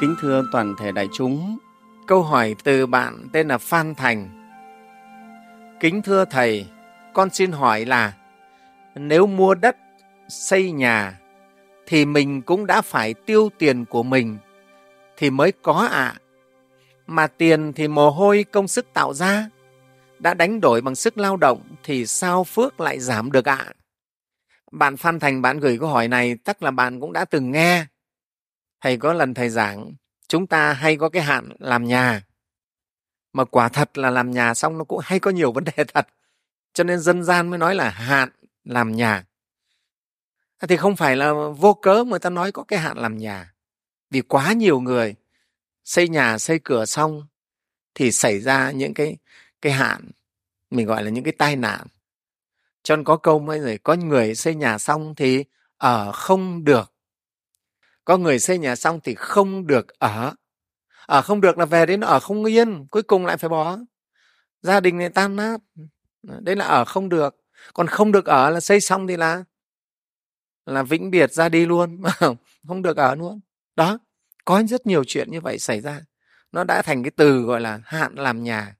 Kính thưa toàn thể đại chúng, câu hỏi từ bạn tên là Phan Thành. Kính thưa Thầy, con xin hỏi là nếu mua đất, xây nhà thì mình cũng đã phải tiêu tiền của mình thì mới có ạ. À. Mà tiền thì mồ hôi công sức tạo ra, đã đánh đổi bằng sức lao động thì sao phước lại giảm được ạ? À? Bạn Phan Thành bạn gửi câu hỏi này chắc là bạn cũng đã từng nghe. Thầy có lần thầy giảng, chúng ta hay có cái hạn làm nhà. Mà quả thật là làm nhà xong nó cũng hay có nhiều vấn đề thật. Cho nên dân gian mới nói là hạn làm nhà. À, thì không phải là vô cớ người ta nói có cái hạn làm nhà. Vì quá nhiều người xây nhà, xây cửa xong thì xảy ra những cái cái hạn mình gọi là những cái tai nạn cho nên có câu mới rồi có người xây nhà xong thì ở không được có người xây nhà xong thì không được ở. Ở không được là về đến ở không yên, cuối cùng lại phải bỏ. Gia đình này tan nát. Đấy là ở không được. Còn không được ở là xây xong thì là là vĩnh biệt ra đi luôn. Không được ở luôn. Đó, có rất nhiều chuyện như vậy xảy ra. Nó đã thành cái từ gọi là hạn làm nhà.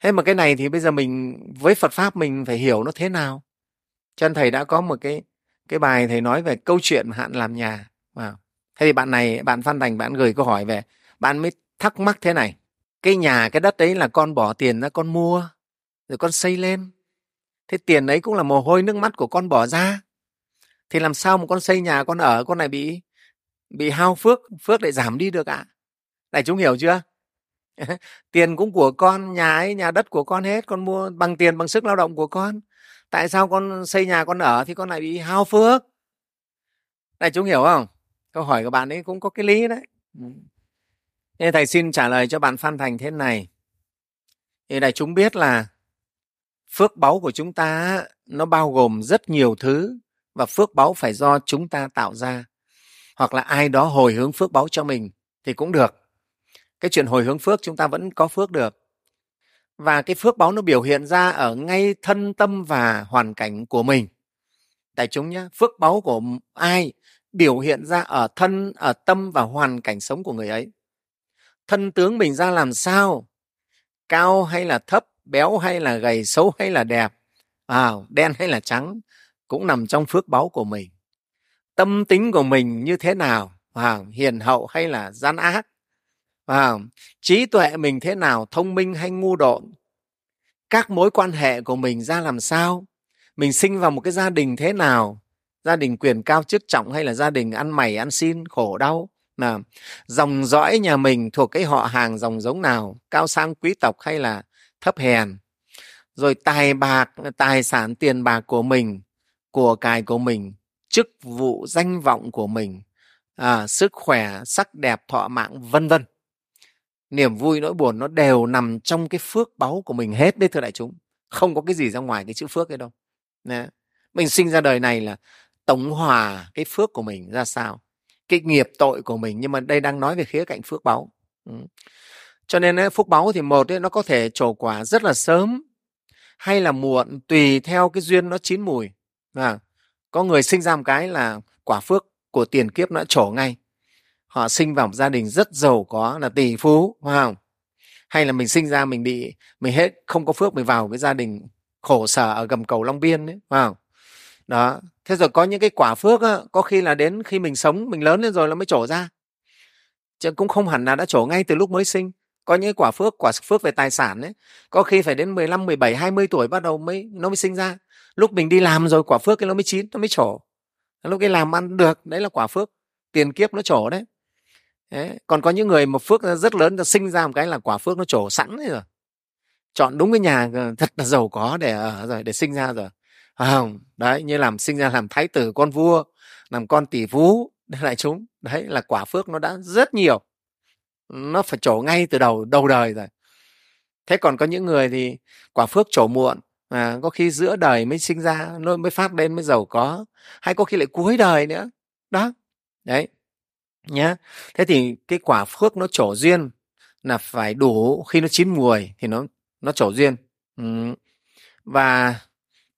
Thế mà cái này thì bây giờ mình, với phật pháp mình phải hiểu nó thế nào? Chân thầy đã có một cái cái bài thầy nói về câu chuyện hạn làm nhà wow. thế thì bạn này, bạn phan thành, bạn gửi câu hỏi về, bạn mới thắc mắc thế này. Cái nhà, cái đất đấy là con bỏ tiền ra con mua, rồi con xây lên. Thế tiền ấy cũng là mồ hôi nước mắt của con bỏ ra. Thì làm sao một con xây nhà, con ở, con này bị bị hao phước phước lại giảm đi được ạ? À? đại chúng hiểu chưa? Tiền cũng của con, nhà ấy, nhà đất của con hết, con mua bằng tiền, bằng sức lao động của con. Tại sao con xây nhà, con ở thì con lại bị hao phước? Đại chúng hiểu không? Câu hỏi của bạn ấy cũng có cái lý đấy. Ừ. Nên thầy xin trả lời cho bạn phan thành thế này. Thì đại chúng biết là phước báu của chúng ta nó bao gồm rất nhiều thứ và phước báu phải do chúng ta tạo ra. Hoặc là ai đó hồi hướng phước báu cho mình thì cũng được. Cái chuyện hồi hướng phước chúng ta vẫn có phước được. Và cái phước báu nó biểu hiện ra ở ngay thân tâm và hoàn cảnh của mình. Đại chúng nhé phước báu của ai biểu hiện ra ở thân ở tâm và hoàn cảnh sống của người ấy. Thân tướng mình ra làm sao? Cao hay là thấp béo hay là gầy xấu hay là đẹp à, đen hay là trắng cũng nằm trong phước báu của mình. Tâm tính của mình như thế nào? À, hiền hậu hay là gian ác? À, trí tuệ mình thế nào? Thông minh hay ngu độn? Các mối quan hệ của mình ra làm sao? Mình sinh vào một cái gia đình thế nào? Gia đình quyền cao chức trọng hay là gia đình ăn mày ăn xin khổ đau? Là dòng dõi nhà mình thuộc cái họ hàng dòng giống nào? Cao sang quý tộc hay là thấp hèn? Rồi tài bạc tài sản tiền bạc của mình của cải của mình chức vụ danh vọng của mình à, sức khỏe sắc đẹp thọ mạng vân vân. Niềm vui nỗi buồn nó đều nằm trong cái phước báu của mình hết đấy thưa đại chúng. Không có cái gì ra ngoài cái chữ phước ấy đâu. Nè. mình sinh ra đời này là tổng hòa cái phước của mình ra sao cái nghiệp tội của mình. Nhưng mà đây đang nói về khía cạnh phước báu. Ừ. cho nên ấy, phước báu thì một ấy, nó có thể trổ quả rất là sớm hay là muộn tùy theo cái duyên nó chín mùi. À, có người sinh ra một cái là quả phước của tiền kiếp nó trổ ngay. Họ sinh vào một gia đình rất giàu có là tỷ phú phải không? Hay là mình sinh ra mình bị mình hết không có phước mình vào cái gia đình khổ sở ở gầm cầu long biên đấy phải không? Đó thế rồi có những cái quả phước á, có khi là đến khi mình sống mình lớn lên rồi nó mới trổ ra. Chứ cũng không hẳn là đã trổ ngay từ lúc mới sinh. Có những quả phước quả phước về tài sản ấy có khi phải đến 15, 17, 20 tuổi bắt đầu mới nó mới sinh ra. Lúc mình đi làm rồi quả phước cái nó mới chín nó mới trổ. Lúc cái làm ăn được đấy là quả phước. Tiền kiếp nó trổ đấy. Đấy. còn có những người mà phước rất lớn nó sinh ra một cái là quả phước nó trổ sẵn rồi. Chọn đúng cái nhà ờ, thật là giàu có để ở rồi để sinh ra rồi không đấy như làm sinh ra làm thái tử con vua làm con tỷ phú đây lại chúng. Đấy là quả phước nó đã rất nhiều. Nó phải trổ ngay từ đầu đầu đời rồi. Thế còn có những người thì quả phước trổ muộn à, có khi giữa đời mới sinh ra nó mới phát lên mới giàu có hay có khi lại cuối đời nữa. Đó đấy nhá. Thế thì cái quả phước nó trổ duyên là phải đủ khi nó chín mùi thì nó nó trổ duyên. Ừ. và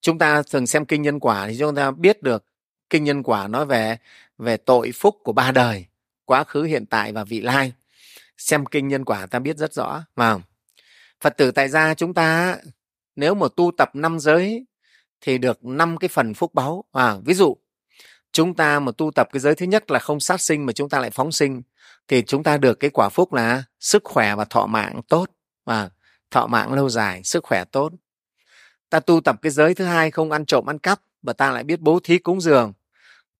chúng ta thường xem kinh nhân quả thì chúng ta biết được kinh nhân quả nói về về tội phúc của ba đời quá khứ hiện tại và vị lai. Xem kinh nhân quả ta biết rất rõ mà phật tử tại gia chúng ta nếu mà tu tập năm giới thì được năm cái phần phúc báu à, ví dụ chúng ta mà tu tập cái giới thứ nhất là không sát sinh mà chúng ta lại phóng sinh thì chúng ta được cái quả phúc là sức khỏe và thọ mạng tốt và thọ mạng lâu dài sức khỏe tốt ta tu tập cái giới thứ hai không ăn trộm ăn cắp và ta lại biết bố thí cúng dường.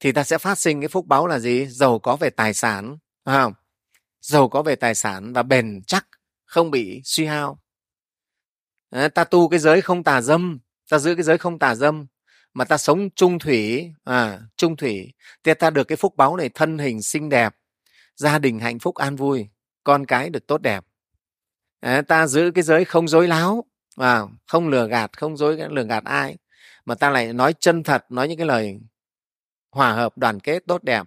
Thì ta sẽ phát sinh cái phúc báo là gì? Giàu có về tài sản không? Giàu có về tài sản và bền chắc không bị suy hao. Đấy, ta tu cái giới không tà dâm ta giữ cái giới không tà dâm mà ta sống trung thủy à trung thủy. Thì ta được cái phúc báo này thân hình xinh đẹp gia đình hạnh phúc an vui con cái được tốt đẹp. À, ta giữ cái giới không dối láo và không lừa gạt, không dối lừa gạt ai. Mà ta lại nói chân thật, nói những cái lời hòa hợp, đoàn kết, tốt đẹp,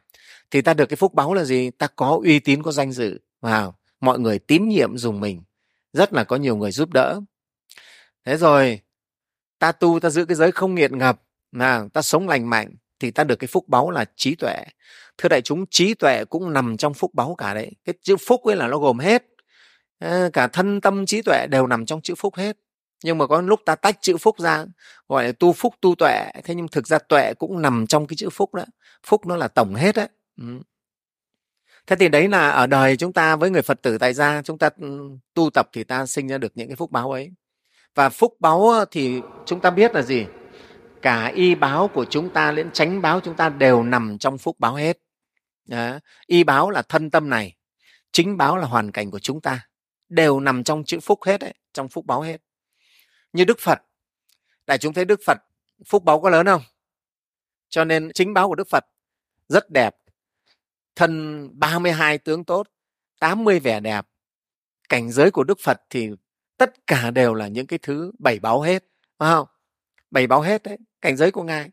thì ta được cái phúc báu là gì? Ta có uy tín, có danh dự. Và mọi người tín nhiệm dùng mình. Rất là có nhiều người giúp đỡ. Thế rồi, ta tu, ta giữ cái giới không nghiện ngập. Là ta sống lành mạnh, thì ta được cái phúc báu là trí tuệ. Thưa đại chúng, trí tuệ cũng nằm trong phúc báu cả đấy. Cái chữ phúc ấy là nó gồm hết. Ờ, cả thân tâm trí tuệ đều nằm trong chữ phúc hết nhưng mà có lúc ta tách chữ phúc ra, gọi là tu phúc tu tuệ. Thế nhưng thực ra tuệ cũng nằm trong cái chữ phúc đó. Phúc nó là tổng hết đấy ừ. thế thì đấy là ở đời chúng ta với người phật tử tại gia, chúng ta ừ, tu tập thì ta sinh ra được những cái phúc báo ấy. Và phúc báo thì chúng ta biết là gì? Cả y báo của chúng ta lẫn tránh báo chúng ta đều nằm trong phúc báo hết. Đó. y báo là thân tâm này, chính báo là hoàn cảnh của chúng ta, đều nằm trong chữ phúc hết đấy trong phúc báo hết như đức phật. Đại chúng thấy đức phật phúc báo có lớn không? Cho nên chính báo của đức phật rất đẹp. Thân 32 tướng tốt 80 vẻ đẹp. Cảnh giới của đức phật thì tất cả đều là những cái thứ bảy báo hết, phải không? Bảy báo hết đấy, cảnh giới của ngài.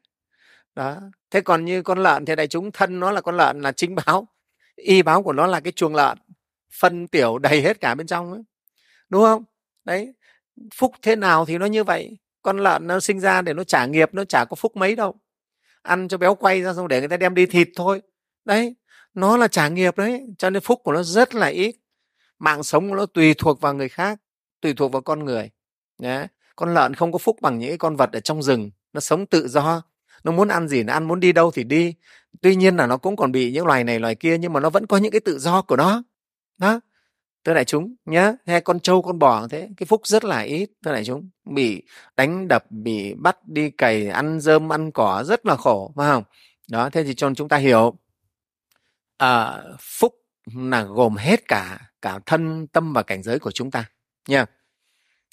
Đó, thế còn như con lợn thì đại chúng thân nó là con lợn là chính báo. Y báo của nó là cái chuồng lợn, phân tiểu đầy hết cả bên trong ấy. đúng không? Đấy phúc thế nào thì nó như vậy. Con lợn nó sinh ra để nó trả nghiệp, nó chả có phúc mấy đâu. Ăn cho béo quay ra xong để người ta đem đi thịt thôi. Đấy, nó là trả nghiệp đấy, cho nên phúc của nó rất là ít. Mạng sống của nó tùy thuộc vào người khác, tùy thuộc vào con người. Nhé con lợn không có phúc bằng những con vật ở trong rừng. Nó sống tự do. Nó muốn ăn gì nó ăn, muốn đi đâu thì đi. Tuy nhiên là nó cũng còn bị những loài này, loài kia, nhưng mà nó vẫn có những cái tự do của nó. Đó thưa đại chúng nhé hay con trâu con bò thế. Cái phúc rất là ít thưa đại chúng bị đánh đập bị bắt đi cày ăn dơm ăn cỏ rất là khổ phải không? Đó thế thì cho chúng ta hiểu. À, phúc là gồm hết cả cả thân tâm và cảnh giới của chúng ta nha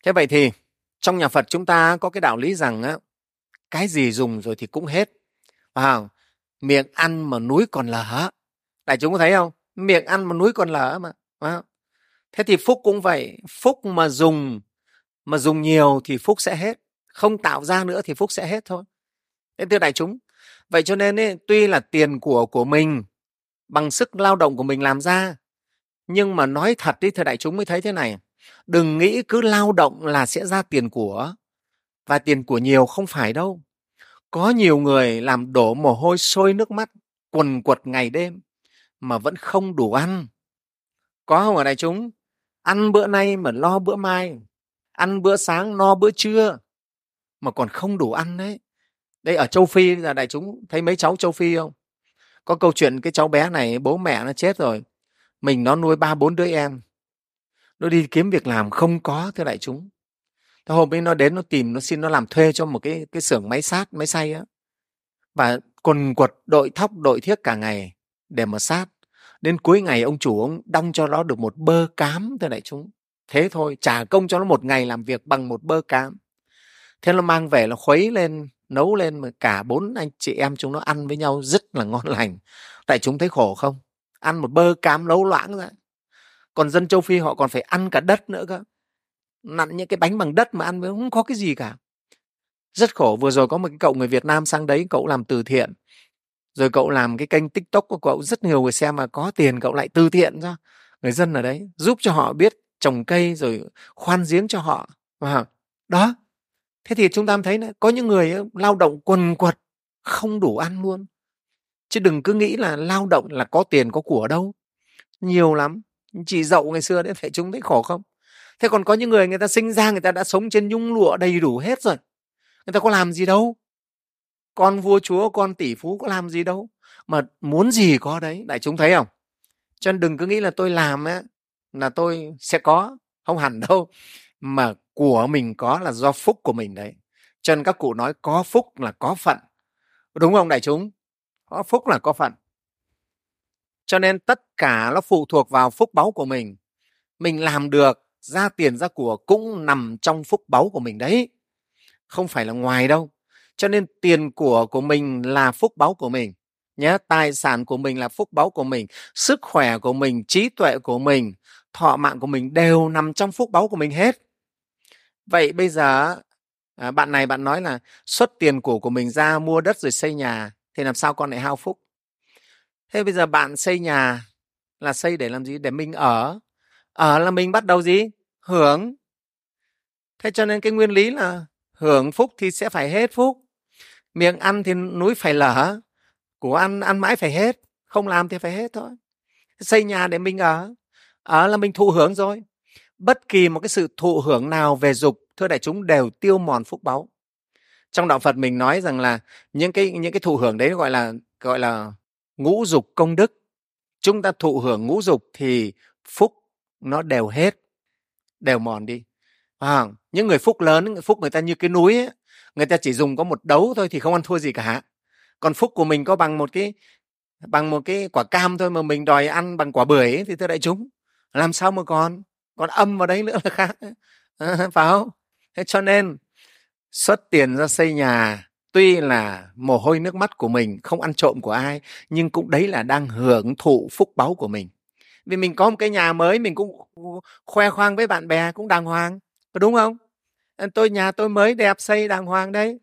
thế vậy thì trong nhà phật chúng ta có cái đạo lý rằng á cái gì dùng rồi thì cũng hết phải không? Miệng ăn mà núi còn lở. Đại chúng có thấy không? Miệng ăn mà núi còn lở mà phải không? Thế thì phúc cũng vậy. Phúc mà dùng mà dùng nhiều thì phúc sẽ hết. Không tạo ra nữa thì phúc sẽ hết thôi. Thế thưa đại chúng vậy cho nên ấy, tuy là tiền của của mình bằng sức lao động của mình làm ra nhưng mà nói thật đi thưa đại chúng mới thấy thế này. Đừng nghĩ cứ lao động là sẽ ra tiền của và tiền của nhiều không phải đâu. Có nhiều người làm đổ mồ hôi sôi nước mắt quần quật ngày đêm mà vẫn không đủ ăn. Có không ở đại chúng? Ăn bữa nay mà lo bữa mai, ăn bữa sáng no bữa trưa, mà còn không đủ ăn đấy đây, ở châu phi là đại chúng thấy mấy cháu châu phi không? Có câu chuyện cái cháu bé này, bố mẹ nó chết rồi, mình nó nuôi ba bốn đứa em. Nó đi kiếm việc làm không có, thưa đại chúng. Thế hôm ấy nó đến, nó tìm, nó xin nó làm thuê cho một cái cái xưởng máy sát, máy xay á. Và quần quật, đội thóc, đội thiếc cả ngày để mà sát đến cuối ngày ông chủ ông đong cho nó được một bơ cám, thưa đại chúng. Thế thôi, trả công cho nó một ngày làm việc bằng một bơ cám. Thế nó mang về, nó khuấy lên, nấu lên mà cả bốn anh chị em chúng nó ăn với nhau rất là ngon lành. Tại chúng thấy khổ không? Ăn một bơ cám nấu loãng ra. Còn dân châu phi họ còn phải ăn cả đất nữa cơ. Nặn những cái bánh bằng đất mà ăn với không có cái gì cả. Rất khổ, vừa rồi có một cái cậu người việt nam sang đấy, cậu làm từ thiện rồi cậu làm cái kênh tiktok của cậu, rất nhiều người xem mà có tiền cậu lại từ thiện ra. Người dân ở đấy giúp cho họ biết trồng cây rồi khoan giếng cho họ. Và đó, thế thì chúng ta thấy có những người lao động quần quật, không đủ ăn luôn. Chứ đừng cứ nghĩ là lao động là có tiền có của đâu. Nhiều lắm, chị dậu ngày xưa đấy, phải chúng thấy khổ không? Thế còn có những người người ta sinh ra, người ta đã sống trên nhung lụa đầy đủ hết rồi. Người ta có làm gì đâu con vua chúa, con tỷ phú có làm gì đâu, mà muốn gì có đấy. Đại chúng thấy không? Cho nên đừng cứ nghĩ là tôi làm á, là tôi sẽ có. Không hẳn đâu, mà của mình có là do phúc của mình đấy. Cho nên các cụ nói có phúc là có phận. Đúng không đại chúng? Có phúc là có phận. Cho nên tất cả nó phụ thuộc vào phúc báu của mình. Mình làm được, ra tiền, ra của cũng nằm trong phúc báu của mình đấy. Không phải là ngoài đâu cho nên tiền của của mình là phúc báu của mình nhé tài sản của mình là phúc báu của mình sức khỏe của mình trí tuệ của mình thọ mạng của mình đều nằm trong phúc báu của mình hết. Vậy bây giờ à, bạn này bạn nói là xuất tiền của của mình ra mua đất rồi xây nhà thì làm sao con lại hao phúc? Thế bây giờ bạn xây nhà là xây để làm gì? Để mình ở. Ở là mình bắt đầu gì? Hưởng. Thế cho nên cái nguyên lý là hưởng phúc thì sẽ phải hết phúc miệng ăn thì núi phải lở của ăn ăn mãi phải hết không làm thì phải hết thôi. Xây nhà để mình ở ở là mình thụ hưởng rồi. Bất kỳ một cái sự thụ hưởng nào về dục thưa đại chúng đều tiêu mòn phúc báu. Trong đạo Phật mình nói rằng là những cái những cái thụ hưởng đấy gọi là gọi là ngũ dục công đức. Chúng ta thụ hưởng ngũ dục thì phúc nó đều hết đều mòn đi. À, những người phúc lớn phúc người ta như cái núi ấy, người ta chỉ dùng có một đấu thôi thì không ăn thua gì cả. Còn phúc của mình có bằng một cái bằng một cái quả cam thôi mà mình đòi ăn bằng quả bưởi ấy, thì thưa đại chúng làm sao mà còn còn âm vào đấy nữa là khác. À, phải không? Thế cho nên xuất tiền ra xây nhà tuy là mồ hôi nước mắt của mình không ăn trộm của ai nhưng cũng đấy là đang hưởng thụ phúc báu của mình. Vì mình có một cái nhà mới mình cũng khoe khoang với bạn bè cũng đàng hoàng đúng không? Tôi nhà tôi mới đẹp xây đàng hoàng đấy.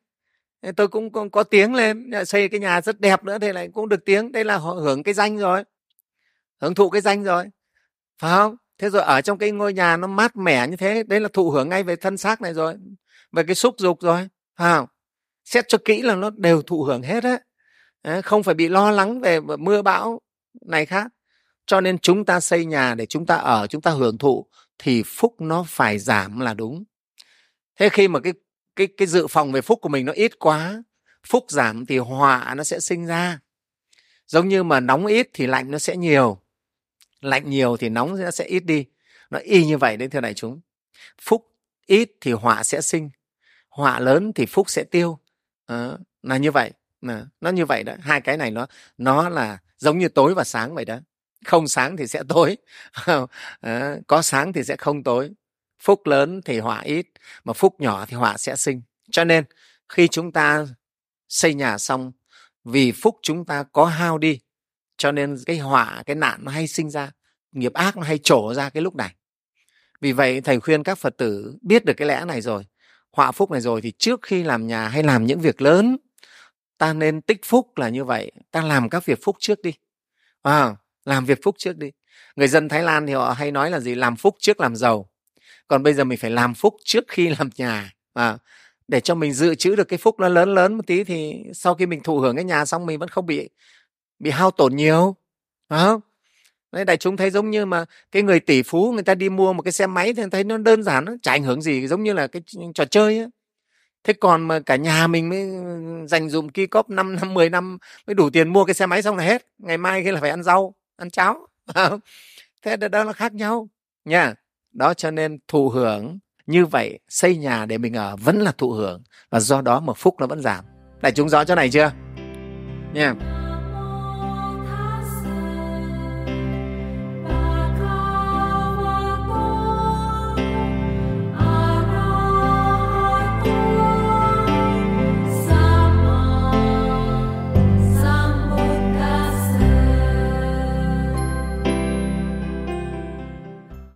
Tôi cũng có, có tiếng lên. Xây cái nhà rất đẹp nữa thì lại cũng được tiếng. Đây là họ hưởng cái danh rồi. Hưởng thụ cái danh rồi. Phải không? Thế rồi ở trong cái ngôi nhà nó mát mẻ như thế đấy là thụ hưởng ngay về thân xác này rồi về cái xúc dục rồi. Phải không? Xét cho kỹ là nó đều thụ hưởng hết á. Không phải bị lo lắng về mưa bão này khác. Cho nên chúng ta xây nhà để chúng ta ở chúng ta hưởng thụ thì phúc nó phải giảm là đúng thế khi mà cái cái cái dự phòng về phúc của mình nó ít quá phúc giảm thì họa nó sẽ sinh ra. Giống như mà nóng ít thì lạnh nó sẽ nhiều. Lạnh nhiều thì nóng nó sẽ ít đi. Nó y như vậy đấy thưa đại chúng. Phúc ít thì họa sẽ sinh. Họa lớn thì phúc sẽ tiêu. À, là như vậy. À, nó như vậy đó. Hai cái này nó nó là giống như tối và sáng vậy đó. Không sáng thì sẽ tối. À, có sáng thì sẽ không tối phúc lớn thì họa ít mà phúc nhỏ thì họa sẽ sinh. Cho nên khi chúng ta xây nhà xong vì phúc chúng ta có hao đi cho nên cái họa cái nạn nó hay sinh ra nghiệp ác nó hay trổ ra cái lúc này. Vì vậy thầy khuyên các phật tử biết được cái lẽ này rồi. Họa phúc này rồi thì trước khi làm nhà hay làm những việc lớn ta nên tích phúc là như vậy. Ta làm các việc phúc trước đi. À, làm việc phúc trước đi. Người dân thái lan thì họ hay nói là gì? Làm phúc trước làm giàu còn bây giờ mình phải làm phúc trước khi làm nhà. À, để cho mình dự trữ được cái phúc nó lớn lớn một tí thì sau khi mình thụ hưởng cái nhà xong mình vẫn không bị bị hao tổn nhiều. Phải không? Đấy, đại chúng thấy giống như mà cái người tỷ phú người ta đi mua một cái xe máy thì thấy nó đơn giản nó chả ảnh hưởng gì giống như là cái trò chơi ấy. thế còn mà cả nhà mình mới ừ, dành dụng ki cóp 5 năm 10 năm mới đủ tiền mua cái xe máy xong là hết. Ngày mai khi là phải ăn rau ăn cháo. Thế đó là khác nhau. Nha đó cho nên thụ hưởng như vậy, xây nhà để mình ở vẫn là thụ hưởng và do đó mà phúc nó vẫn giảm đại chúng rõ chỗ này chưa nha yeah.